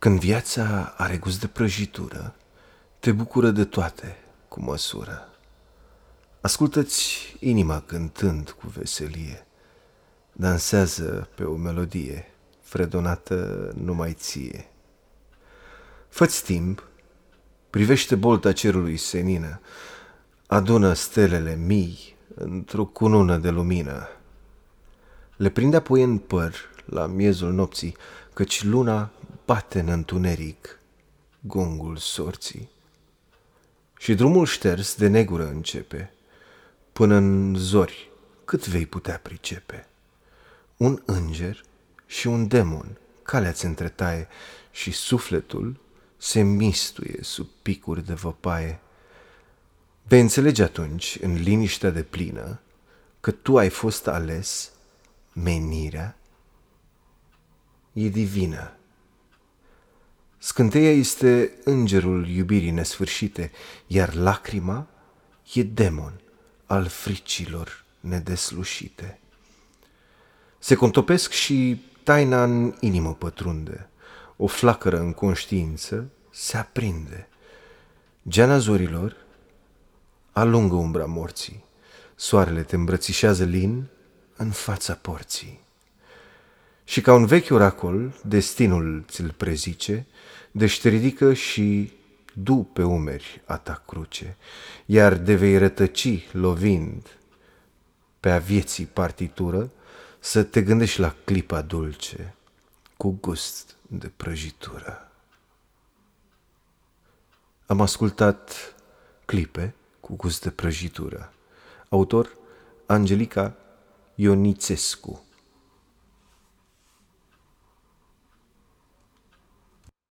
Când viața are gust de prăjitură, te bucură de toate cu măsură. Ascultă-ți inima cântând cu veselie, dansează pe o melodie fredonată numai ție. Fă-ți timp, privește bolta cerului senină, adună stelele mii într-o cunună de lumină. Le prinde apoi în păr la miezul nopții, căci luna bate în întuneric gongul sorții. Și drumul șters de negură începe, până în zori cât vei putea pricepe. Un înger și un demon calea-ți întretaie și sufletul se mistuie sub picuri de văpaie. Vei înțelege atunci, în liniștea de plină, că tu ai fost ales, menirea e divină. Scânteia este îngerul iubirii nesfârșite, iar lacrima e demon al fricilor nedeslușite. Se contopesc și taina în inimă pătrunde, o flacără în conștiință se aprinde. Geana zorilor alungă umbra morții, soarele te îmbrățișează lin în fața porții. Și ca un vechi oracol, destinul ți-l prezice, deci te ridică și du pe umeri a ta cruce, iar de vei rătăci lovind pe a vieții partitură, să te gândești la clipa dulce, cu gust de prăjitură. Am ascultat clipe cu gust de prăjitură. Autor Angelica Ionițescu